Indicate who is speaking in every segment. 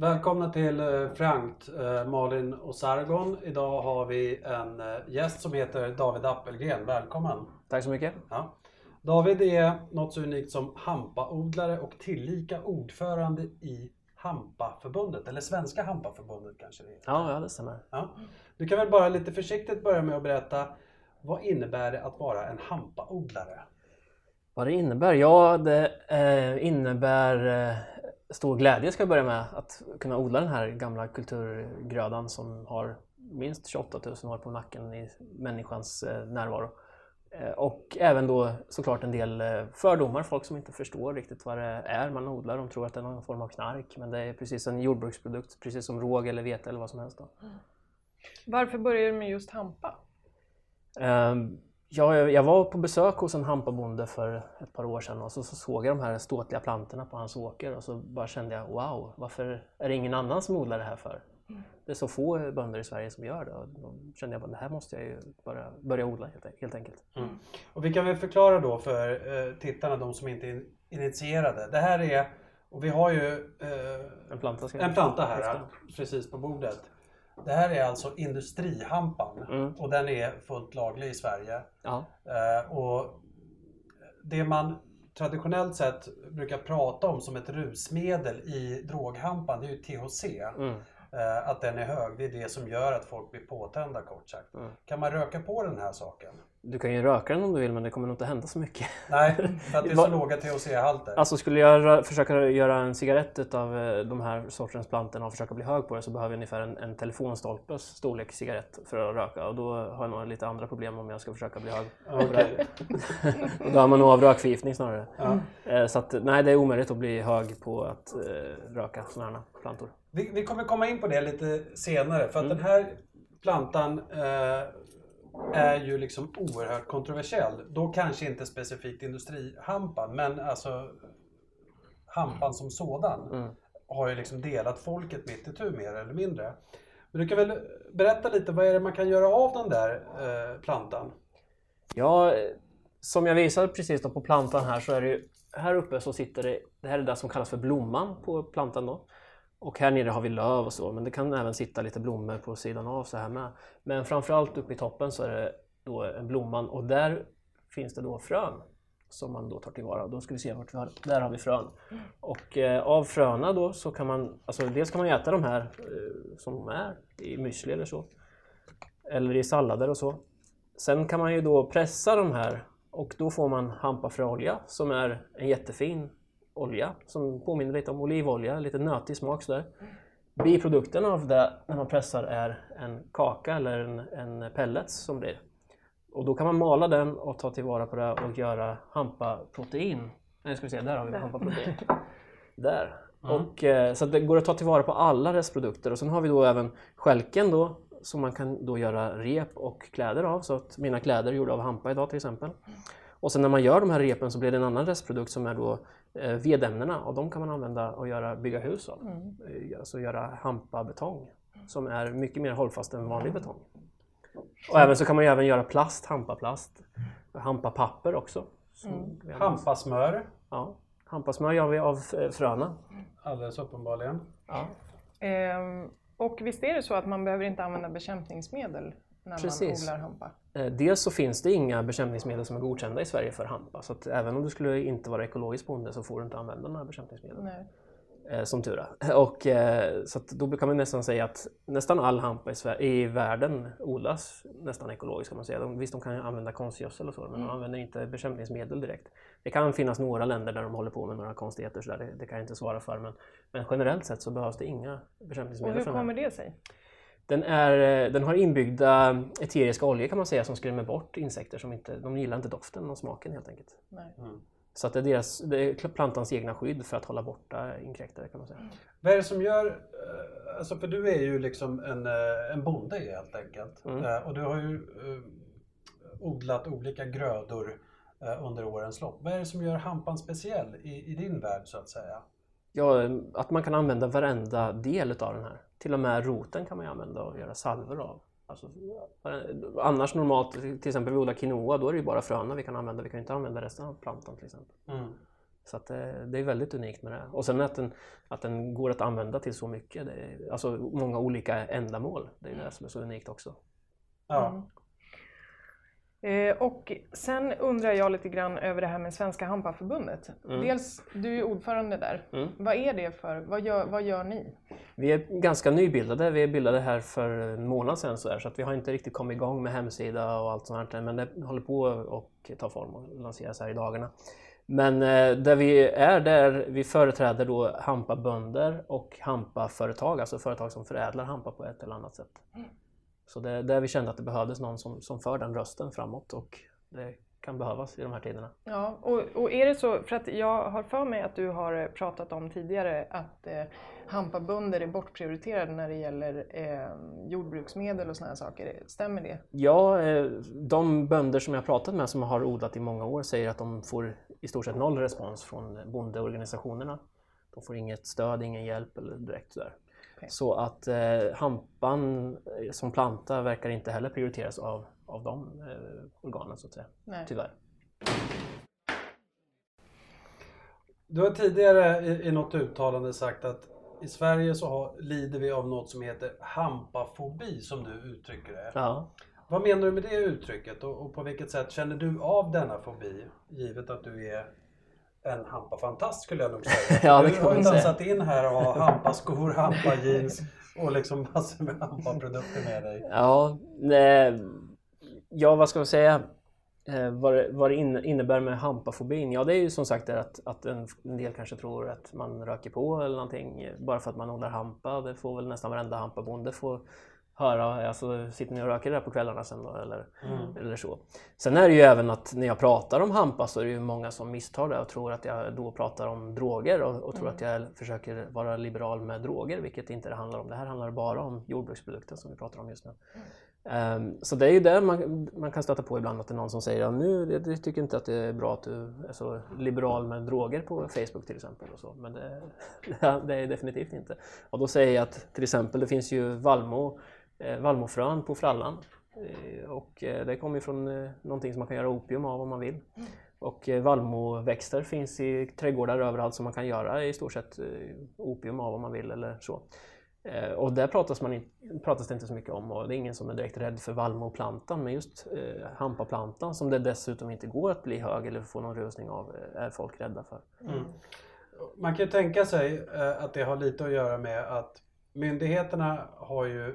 Speaker 1: Välkomna till eh, Frankt, eh, Malin och Sargon. Idag har vi en eh, gäst som heter David Appelgren. Välkommen!
Speaker 2: Tack så mycket.
Speaker 1: Ja. David är något så unikt som hampaodlare och tillika ordförande i Hampaförbundet, eller Svenska Hampaförbundet kanske det heter.
Speaker 2: Ja, ja det stämmer.
Speaker 1: Ja. Du kan väl bara lite försiktigt börja med att berätta vad innebär det att vara en hampaodlare?
Speaker 2: Vad det innebär? Ja, det eh, innebär stor glädje ska jag börja med att kunna odla den här gamla kulturgrödan som har minst 28 000 år på nacken i människans eh, närvaro. Eh, och även då såklart en del eh, fördomar, folk som inte förstår riktigt vad det är man odlar. De tror att det är någon form av knark, men det är precis en jordbruksprodukt, precis som råg eller vete eller vad som helst. Då.
Speaker 3: Varför började du med just hampa?
Speaker 2: Ehm, Ja, jag, var på besök hos en hampabonde för ett par år sedan och så, så såg jag de här ståtliga plantorna på hans åker och så bara kände jag wow, varför är det ingen annan som odlar det här för? Det är så få bönder i Sverige som gör det och då kände jag att det här måste jag ju börja, börja odla helt, enkelt.
Speaker 1: Mm. Och vi kan väl förklara då för eh, tittarna, de som inte är initierade. Det här är, och vi har ju eh,
Speaker 2: En planta,
Speaker 1: en planta här precis på bordet. Det här är alltså industrihampan
Speaker 2: Mm.
Speaker 1: och den är fullt laglig i Sverige.
Speaker 2: Ja,
Speaker 1: Eh, och det man traditionellt sett brukar prata om som ett rusmedel i droghampan, det är ju THC.
Speaker 2: mm.
Speaker 1: Eh, att den är hög, det är det som gör att folk blir påtända kort sagt.
Speaker 2: Mm.
Speaker 1: Kan man röka på den här saken?
Speaker 2: Du kan ju röka den om du vill men det kommer nog inte hända så mycket.
Speaker 1: Nej, för att det är så låga THC-halter.
Speaker 2: Alltså skulle jag försöka göra en cigarett av de här sortens plantorna och försöka bli hög på det så behöver jag ungefär en, en telefonstolpes storlek cigarett för att röka och då har jag nog lite andra problem om jag ska försöka bli hög. Och då har man nog av rökförgiftning snarare.
Speaker 1: Ja.
Speaker 2: Eh, Så att, nej, det är omöjligt att bli hög på att eh, röka sådana här plantor.
Speaker 1: Vi, vi kommer komma in på det lite senare för att
Speaker 2: Mm.
Speaker 1: den här plantan eh, är ju liksom oerhört kontroversiell. Då kanske inte specifikt industrihampan men alltså hampan som sådan
Speaker 2: Mm.
Speaker 1: har ju liksom delat folket mitt itu mer eller mindre. Men du kan väl berätta lite, vad är det man kan göra av den där eh, plantan?
Speaker 2: Ja, som jag visade precis då på plantan här så är det ju här uppe så sitter det, det här är det som kallas för blomman på plantan då. Och här nere har vi löv och så, men det kan även sitta lite blommor på sidan av så här med. Men framförallt uppe i toppen så är det då en blomman och där finns det då frön som man då tar tillvara. Då ska vi se vart vi har, där har vi frön. Och eh, av fröna då så kan man, alltså dels kan man äta de här eh, som de är i müsli eller så. Eller i sallader och så. Sen kan man ju då pressa de här och då får man hampafröolja som är en jättefin olja som påminner lite om olivolja, lite nötig smak sådär. Biprodukten av det när man pressar är en kaka eller en, en pellets som blir. Och då kan man mala den och ta tillvara på det och göra hampaprotein. Nej, ska vi se, där har vi hampaprotein. Där. Och, eh, så det går att ta tillvara på alla restprodukter och sen har vi då även skälken då som man kan då göra rep och kläder av. Så att mina kläder är gjorda av hampa idag till exempel. Och sen när man gör de här repen så blir det en annan restprodukt som är då vedämnena och de kan man använda och göra, bygga hus av. Eh, Alltså göra hampabetong som är mycket mer hållfast än vanlig betong. Och även så kan man ju även göra plast, hampaplast, hampapapper också. använder.
Speaker 1: Hampasmör,
Speaker 2: Ja, hampasmör gör vi av eh, fröna.
Speaker 1: alldeles uppenbarligen.
Speaker 2: Ja.
Speaker 3: Ehm, och visst är det så att man behöver inte använda bekämpningsmedel när
Speaker 2: Precis.
Speaker 3: man odlar hampa?
Speaker 2: Eh, Dels så finns det inga bekämpningsmedel som är godkända i Sverige för hampa. Så att även om du skulle inte vara ekologisk bonde så får du inte använda några bekämpningsmedel.
Speaker 3: Nej.
Speaker 2: Eh, som tur är. Och, eh, så då kan man nästan säga att nästan all hampa i, Sver- i världen odlas nästan ekologiskt kan man säga. De, visst, de kan använda konstgödsel och så, men de använder inte bekämpningsmedel direkt. Det kan finnas några länder där de håller på med några konstigheter, så där, det, det kan jag inte svara för. Men, men generellt sett så behövs det inga
Speaker 3: Och
Speaker 2: bekämpningsmedel.
Speaker 3: hur
Speaker 2: den här.
Speaker 3: kommer det sig?
Speaker 2: Den, är, eh, den har inbyggda eteriska oljor kan man säga som skrämmer bort insekter som inte, de gillar inte doften och smaken helt enkelt.
Speaker 3: Nej.
Speaker 1: Mm.
Speaker 2: Så att det är, deras, det är plantans egna skydd för att hålla borta inkräktare kan man säga.
Speaker 1: Vad är det som gör, eh, alltså för du är ju liksom en, eh, en bonde helt enkelt.
Speaker 2: Mm.
Speaker 1: Och du har ju odlat olika grödor under årens lopp. Vad är det som gör hampan speciell i, i din värld så att säga?
Speaker 2: Ja, att man kan använda varenda del utav den här. Till och med roten kan man ju använda och göra salvor av. Alltså, annars normalt, till exempel vi odlar quinoa, då är det ju bara fröna vi kan använda. Vi kan inte använda resten av plantan till exempel.
Speaker 1: Mm.
Speaker 2: Så att det, det är väldigt unikt med det. Och sen att den, att den går att använda till så mycket, det är, alltså många olika ändamål. Det är det som är så unikt också.
Speaker 1: Ja.
Speaker 3: Mm. Eh, och sen undrar jag lite grann över det här med Svenska Hampaförbundet.
Speaker 2: Mm.
Speaker 3: Dels, du är ordförande där.
Speaker 2: Mm.
Speaker 3: Vad är det för, vad gör, vad gör ni?
Speaker 2: Vi är ganska nybildade. Vi är bildade här för en månad sedan så, där, så att vi har inte riktigt kommit igång med hemsida och allt sånt här. Men det håller på att ta form och lanseras här i dagarna. Men eh, där vi är, där vi företräder då hampabönder och hampaföretag, alltså företag som förädlar hampa på ett eller annat sätt. Så det är där vi kände att det behövdes någon som, som för den rösten framåt och det kan behövas i de här tiderna.
Speaker 3: Ja, och, och är det så, för att jag har för mig att du har eh, pratat om tidigare att eh, hampabönder är bortprioriterade när det gäller eh, jordbruksmedel och sådana saker. Stämmer det?
Speaker 2: Ja, eh, de bönder som jag pratat med som har odlat i många år säger att de får i stort sett noll respons från bondeorganisationerna. De får inget stöd, ingen hjälp eller direkt sådär. Så att eh, hampan eh, som planta verkar inte heller prioriteras av, av de eh, organen så att säga.
Speaker 3: Nej.
Speaker 2: Tyvärr.
Speaker 1: Du har tidigare i, i något uttalande sagt att i Sverige så har, lider vi av något som heter hampafobi som du uttrycker det.
Speaker 2: Ja.
Speaker 1: Vad menar du med det uttrycket och, och på vilket sätt känner du av denna fobi givet att du är en hampafantast skulle jag nog säga.
Speaker 2: Ja, det
Speaker 1: du har ju dansat in här och har hampaskor, hampajeans och liksom massor med hampaprodukter med dig.
Speaker 2: Ja, nej, ja, vad ska man säga? Eh, vad det, vad det in, innebär med hampafobin? Ja, det är ju som sagt att, att en, en del kanske tror att man röker på eller någonting bara för att man odlar hampa. Det får väl nästan varenda hampabonde få höra. Alltså, sitter ni och röker där på kvällarna sen då? Eller,
Speaker 1: Mm.
Speaker 2: eller så. Sen är det ju även att när jag pratar om hampa så är det ju många som misstar det och tror att jag då pratar om droger och, och tror att jag försöker vara liberal med droger, vilket inte det handlar om. Det här handlar bara om jordbruksprodukter som vi pratar om just nu. Ehm, så det är ju det man, man kan stöta på ibland, att det är någon som säger att nu jag, tycker inte att det är bra att du är så liberal med droger på Facebook till exempel. Och så. Men det, det är definitivt inte. Och då säger jag att till exempel det finns ju vallmo, eh, vallmofrön på frallan. Eh, och eh, det kommer från eh, någonting som man kan göra opium av om man vill. Och eh, vallmoväxter finns i trädgårdar överallt som man kan göra i stort sett eh, opium av om man vill eller så. Eh, Och där pratas, man in, pratas det inte så mycket om och det är ingen som är direkt rädd för vallmoplantan men just eh, hampaplantan som det dessutom inte går att bli hög eller få någon rusning av eh, är folk rädda för.
Speaker 1: Mm. Man kan ju tänka sig eh, att det har lite att göra med att myndigheterna har ju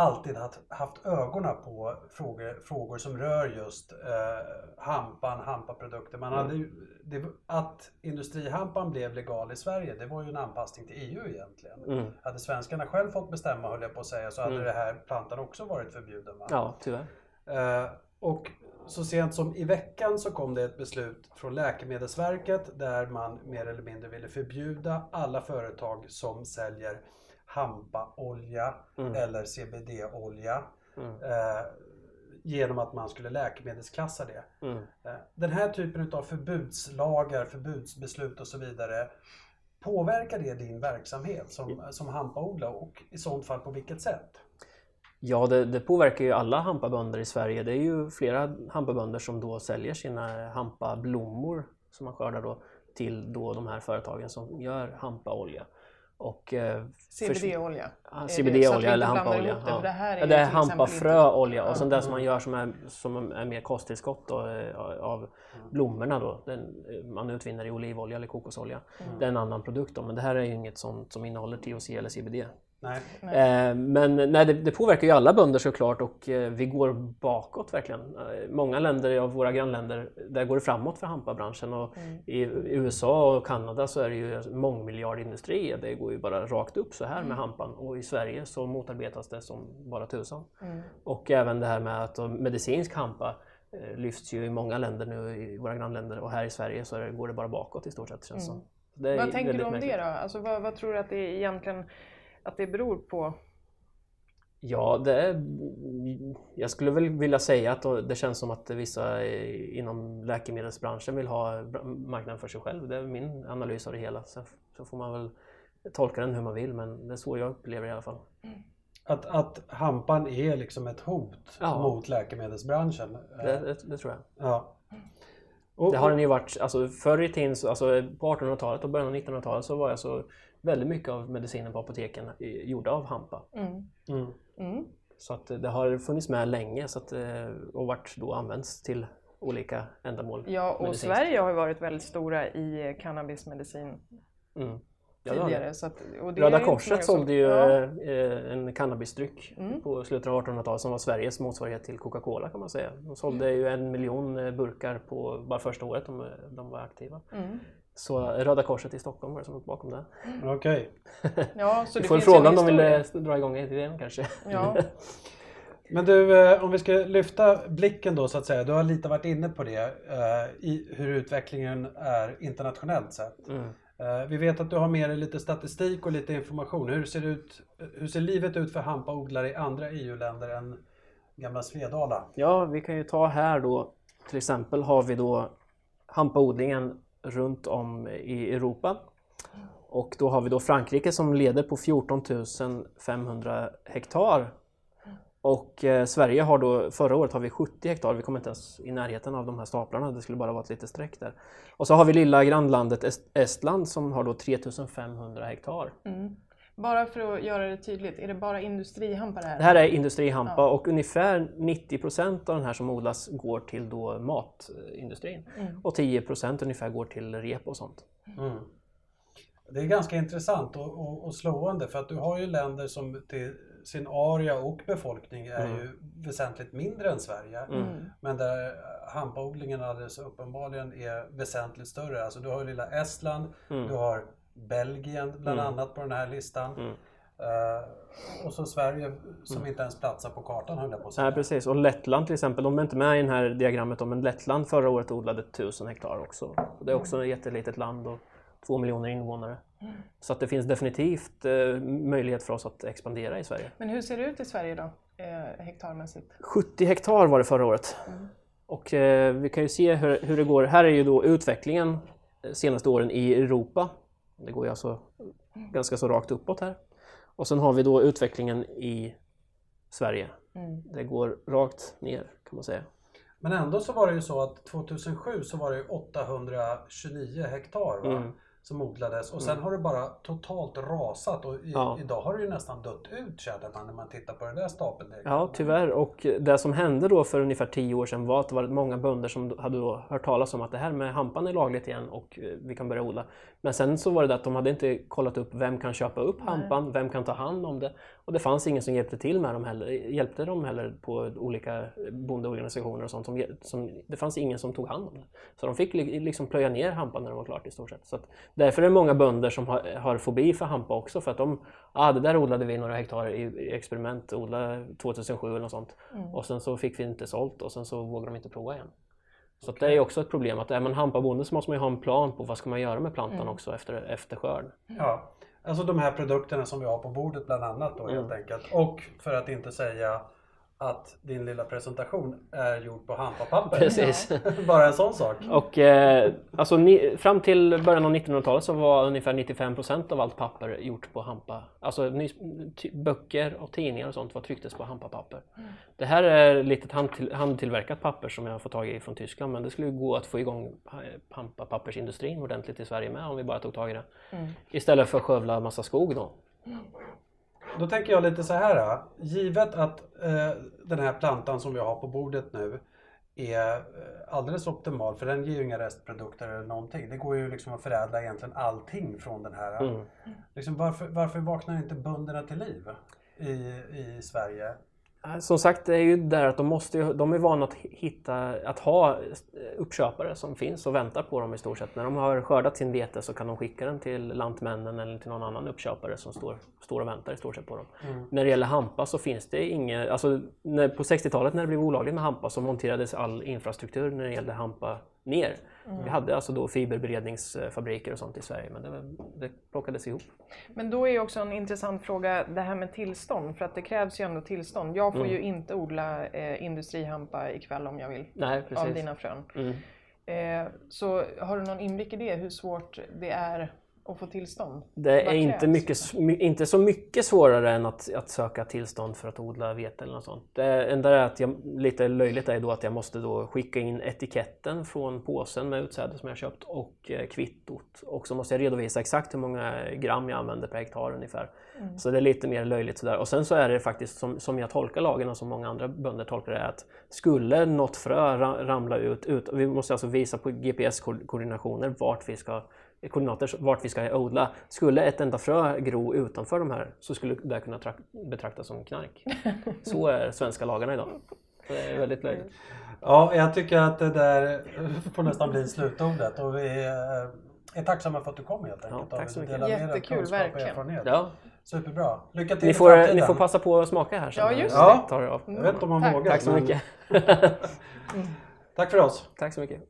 Speaker 1: alltid haft, ögonen på frågor, frågor som rör just eh, hampan, hampaprodukter. Man hade ju, det, att industrihampan blev legal i Sverige, det var ju en anpassning till EU egentligen.
Speaker 2: Mm.
Speaker 1: Hade svenskarna själv fått bestämma, höll jag på att säga, så hade
Speaker 2: Mm.
Speaker 1: det här plantan också varit förbjuden. Va?
Speaker 2: Ja, tyvärr.
Speaker 1: Eh, och så sent som i veckan så kom det ett beslut från Läkemedelsverket där man mer eller mindre ville förbjuda alla företag som säljer hampaolja
Speaker 2: Mm.
Speaker 1: eller CBD-olja
Speaker 2: Mm.
Speaker 1: eh, genom att man skulle läkemedelsklassa det.
Speaker 2: Mm.
Speaker 1: Eh, den här typen av förbudslagar, förbudsbeslut och så vidare Påverkar det din verksamhet som, som hampaodlare och i sådant fall på vilket sätt?
Speaker 2: Ja, det, det påverkar ju alla hampabönder i Sverige. Det är ju flera hampabönder som då säljer sina hampablommor som man skördar då till då de här företagen som gör hampaolja. Och, eh,
Speaker 3: CBD-olja.
Speaker 2: Ja, CBD-olja eller hampaolja.
Speaker 3: det,
Speaker 2: Ja.
Speaker 3: det här är
Speaker 2: ja, det är hampafröolja och
Speaker 1: inte-
Speaker 2: sen det som man
Speaker 1: Mm.
Speaker 2: gör som är, som är mer kosttillskott då, eh, av blommorna då. Den, eh, man utvinner i olivolja eller kokosolja.
Speaker 1: Mm.
Speaker 2: Det är en annan produkt då, men det här är ju inget sånt som innehåller THC eller CBD.
Speaker 1: Nej.
Speaker 2: Eh, men nej, det, det påverkar ju alla bönder såklart och eh, vi går bakåt verkligen. Eh, många länder av våra grannländer, där går det framåt för hampabranschen och i USA och Kanada så är det ju mångmiljardindustri. Det går ju bara rakt upp så här med hampan och i Sverige så motarbetas det som bara tusan.
Speaker 3: Mm.
Speaker 2: Och även det här med att medicinsk hampa eh, lyfts ju i många länder nu, i våra grannländer och här i Sverige så det, går det bara bakåt i stort sett känns
Speaker 3: Mm.
Speaker 2: som.
Speaker 3: Vad tänker du om
Speaker 2: märkligt.
Speaker 3: det då? Alltså, vad, vad tror du att det egentligen att det beror på?
Speaker 2: Ja, det är, jag skulle väl vilja säga att det känns som att vissa inom läkemedelsbranschen vill ha marknaden för sig själv. Det är min analys av det hela. Sen så får man väl tolka den hur man vill men det är så jag upplever det i alla fall.
Speaker 1: Att, att hampan är liksom ett hot
Speaker 2: Ja.
Speaker 1: mot läkemedelsbranschen.
Speaker 2: Det,
Speaker 1: Eh,
Speaker 2: det, det tror jag.
Speaker 1: Ja.
Speaker 2: Det har den ju varit, alltså förr i tiden, så- alltså på 1800-talet och början av 1900-talet så var alltså väldigt mycket av medicinen på apoteken eh, gjorda av hampa.
Speaker 3: Mm.
Speaker 1: mm.
Speaker 3: Mm.
Speaker 2: Så att det har funnits med länge så att, eh, och varit då använts till olika ändamål.
Speaker 3: Ja, och
Speaker 2: medicinskt.
Speaker 3: Sverige har ju varit väldigt stora i eh, cannabismedicin
Speaker 2: Mm. Ja,
Speaker 3: tidigare. Så att, och det är
Speaker 2: Röda Korset sålde ju
Speaker 3: Ja.
Speaker 2: eh, en cannabisdryck
Speaker 3: Mm.
Speaker 2: på slutet av 1800-talet som var Sveriges motsvarighet till Coca-Cola kan man säga. De sålde ju en miljon eh, burkar på bara första året de, de var aktiva.
Speaker 3: Mm.
Speaker 2: Så Röda Korset i Stockholm var det som låg bakom det.
Speaker 1: Okej.
Speaker 3: Ja, så
Speaker 2: Vi
Speaker 3: det
Speaker 2: får en fråga om de vill dra igång idén kanske.
Speaker 3: Ja.
Speaker 1: Men du, eh, om vi ska lyfta blicken då så att säga. Du har lite varit inne på det. eh, I hur utvecklingen är internationellt sett.
Speaker 2: Mm.
Speaker 1: Eh, Vi vet att du har med dig lite statistik och lite information. Hur ser, ut, hur ser livet ut för hampaodlare i andra EU-länder än gamla Svedala?
Speaker 2: Ja, vi kan ju ta här då. Till exempel har vi då hampaodlingen runt om i Europa. Och då har vi då Frankrike som leder på 14 500 hektar. Och eh, Sverige har då, förra året har vi 70 hektar, vi kommer inte ens i närheten av de här staplarna, det skulle bara vara ett litet streck där. Och så har vi lilla grannlandet Est- Estland som har då 3500 hektar.
Speaker 3: Mm. Bara för att göra det tydligt, är det bara industrihampa det här?
Speaker 2: Det här är industrihampa
Speaker 3: Ja.
Speaker 2: och ungefär 90% av den här som odlas går till då matindustrin.
Speaker 3: Mm.
Speaker 2: Och 10% ungefär går till rep och sånt.
Speaker 1: Mm. Det är ganska intressant och, och, och slående för att du har ju länder som till sin area och befolkning är
Speaker 2: Mm.
Speaker 1: ju väsentligt mindre än Sverige.
Speaker 2: Mm.
Speaker 1: Men där hampaodlingen alldeles uppenbarligen är väsentligt större. Alltså du har ju lilla Estland,
Speaker 2: Mm.
Speaker 1: du har Belgien bland
Speaker 2: Mm.
Speaker 1: annat på den här listan.
Speaker 2: Mm.
Speaker 1: Eh, och så Sverige som inte ens platsar på kartan höll jag på att säga.
Speaker 2: Nej, precis. Och Lettland till exempel, de är inte med i det här diagrammet men Lettland förra året odlade 1000 hektar också. Och det är också ett jättelitet land och två miljoner invånare. Så att det finns definitivt eh, möjlighet för oss att expandera i Sverige.
Speaker 3: Men hur ser det ut i Sverige då, eh, hektarmässigt?
Speaker 2: 70 hektar var det förra året. Och eh, vi kan ju se hur, hur det går. Här är ju då utvecklingen de senaste åren i Europa. Det går ju alltså ganska så rakt uppåt här. Och sen har vi då utvecklingen i Sverige.
Speaker 3: Mm.
Speaker 2: Det går rakt ner kan man säga.
Speaker 1: Men ändå så var det ju så att 2007 så var det ju 829 hektar va?
Speaker 2: Mm.
Speaker 1: Som odlades och sen har det bara totalt rasat och i,
Speaker 2: Ja.
Speaker 1: idag har det ju nästan dött ut känner man när man tittar på det där stapeldiagrammet.
Speaker 2: Ja, tyvärr. Och det som hände då för ungefär tio år sedan var att det var många bönder som hade då hört talas om att det här med hampan är lagligt igen och eh, vi kan börja odla. Men sen så var det det att de hade inte kollat upp vem kan köpa upp hampan, vem kan ta hand om det? Och det fanns ingen som hjälpte till med dem heller, hjälpte dem heller på olika bondeorganisationer och sånt. Som, som, det fanns ingen som tog hand om det. Så de fick li- liksom plöja ner hampan när det var klart i stort sett. Så att, därför är det många bönder som har, har fobi för hampa också för att de, ah, det där odlade vi några hektar i, i experiment, odlade 2007 eller något sånt. Och sen så fick vi inte sålt och sen så vågar de inte prova igen. Så att det är också ett problem att är man hampabonde så måste man ju ha en plan på vad ska man göra med plantan också efter, efter skörd.
Speaker 1: Ja, alltså de här produkterna som vi har på bordet bland annat då helt enkelt. Och för att inte säga att din lilla presentation är gjord på hampapapper.
Speaker 2: Precis.
Speaker 1: Bara en sån sak.
Speaker 2: Och eh, alltså, ni, fram till början av 1900-talet så var ungefär 95% av allt papper gjort på hampa. Alltså ny, ty, böcker och tidningar och sånt var trycktes på hampapapper. Det här är lite handtill, handtillverkat papper som jag har fått tag i från Tyskland men det skulle ju gå att få igång eh, hampapappersindustrin ordentligt i Sverige med om vi bara tog tag i det. Istället för att skövla massa skog då.
Speaker 1: Då tänker jag lite så här. då. Givet att eh, den här plantan som vi har på bordet nu är eh, alldeles optimal för den ger ju inga restprodukter eller någonting. Det går ju liksom att förädla egentligen allting från den här.
Speaker 2: Mm.
Speaker 1: Liksom varför, varför vaknar inte bönderna till liv i, i Sverige?
Speaker 2: Som sagt, det är ju där att de, måste, de är vana att hitta, att ha uppköpare som finns och väntar på dem i stort sett. När de har skördat sin vete så kan de skicka den till Lantmännen eller till någon annan uppköpare som står, står och väntar i stort sett på dem. Mm. När det gäller hampa så finns det inget, alltså när, på 60-talet när det blev olagligt med hampa så monterades all infrastruktur när det gällde hampa ner. Mm. Vi hade alltså då fiberberedningsfabriker och sånt i Sverige men det, det plockades ihop.
Speaker 3: Men då är också en intressant fråga det här med tillstånd för att det krävs ju ändå tillstånd. Jag får mm. ju inte odla eh, industrihampa ikväll om jag vill
Speaker 2: Nej,
Speaker 3: av dina frön. Mm. Eh, så har du någon inblick i det, hur svårt det är att få tillstånd?
Speaker 2: Det är inte, mycket, inte så mycket svårare än att, att söka tillstånd för att odla vete eller något sånt. Det enda är att jag, lite löjligt är då att jag måste då skicka in etiketten från påsen med utsäde som jag köpt och eh, kvittot. Och så måste jag redovisa exakt hur många gram jag använder per hektar ungefär. Mm. Så det är lite mer löjligt sådär. Och sen så är det faktiskt som, som jag tolkar lagen och som många andra bönder tolkar det att skulle något frö ramla ut, ut vi måste alltså visa på GPS-koordinationer vart vi ska koordinater vart vi ska odla. Skulle ett enda frö gro utanför de här så skulle det kunna betraktas som knark. Så är svenska lagarna idag. Det är väldigt löjligt.
Speaker 1: Ja, jag tycker att det där får nästan bli slutordet och vi är tacksamma för att du kom helt enkelt.
Speaker 2: Ja, tack så mycket.
Speaker 3: Jättekul, verkligen.
Speaker 1: Ja. Superbra. Lycka till
Speaker 2: ni får, ni får passa på att smaka här
Speaker 3: sen. Ja, just
Speaker 1: det. Tar det av. Jag vet inte om man
Speaker 2: tack.
Speaker 1: vågar.
Speaker 2: Tack så mycket.
Speaker 1: tack för oss.
Speaker 2: Tack så mycket.